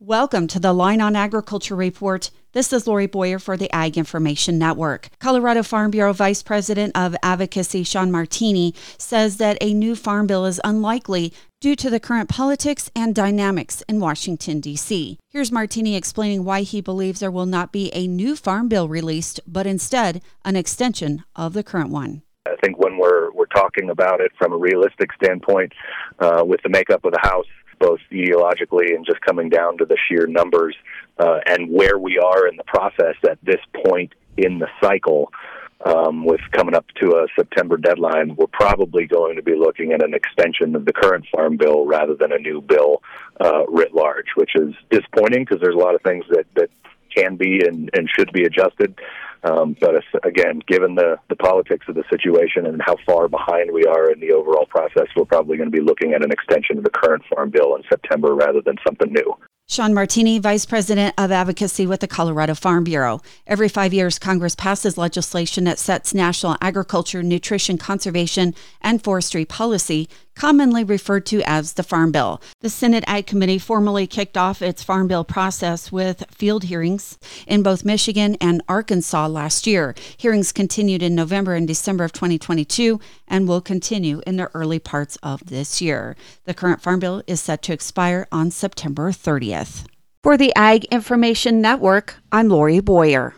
Welcome to the Line on Agriculture Report. This is Lori Boyer for the Ag Information Network. Colorado Farm Bureau Vice President of Advocacy Sean Martini says that a new farm bill is unlikely due to the current politics and dynamics in Washington, D.C. Here's Martini explaining why he believes there will not be a new farm bill released, but instead an extension of the current one. I think when we're, we're talking about it from a realistic standpoint, uh, with the makeup of the House, both ideologically and just coming down to the sheer numbers uh, and where we are in the process at this point in the cycle. Um, with coming up to a September deadline, we're probably going to be looking at an extension of the current farm bill rather than a new bill uh, writ large, which is disappointing because there's a lot of things that, that can be and, and should be adjusted. Um, but again, given the, the politics of the situation and how far behind we are in the overall process, we're probably going to be looking at an extension of the current farm bill in September rather than something new. Sean Martini, Vice President of Advocacy with the Colorado Farm Bureau. Every five years, Congress passes legislation that sets national agriculture, nutrition, conservation, and forestry policy, commonly referred to as the Farm Bill. The Senate Ag Committee formally kicked off its Farm Bill process with field hearings in both Michigan and Arkansas last year. Hearings continued in November and December of 2022 and will continue in the early parts of this year. The current Farm Bill is set to expire on September 30th. For the Ag Information Network, I'm Lori Boyer.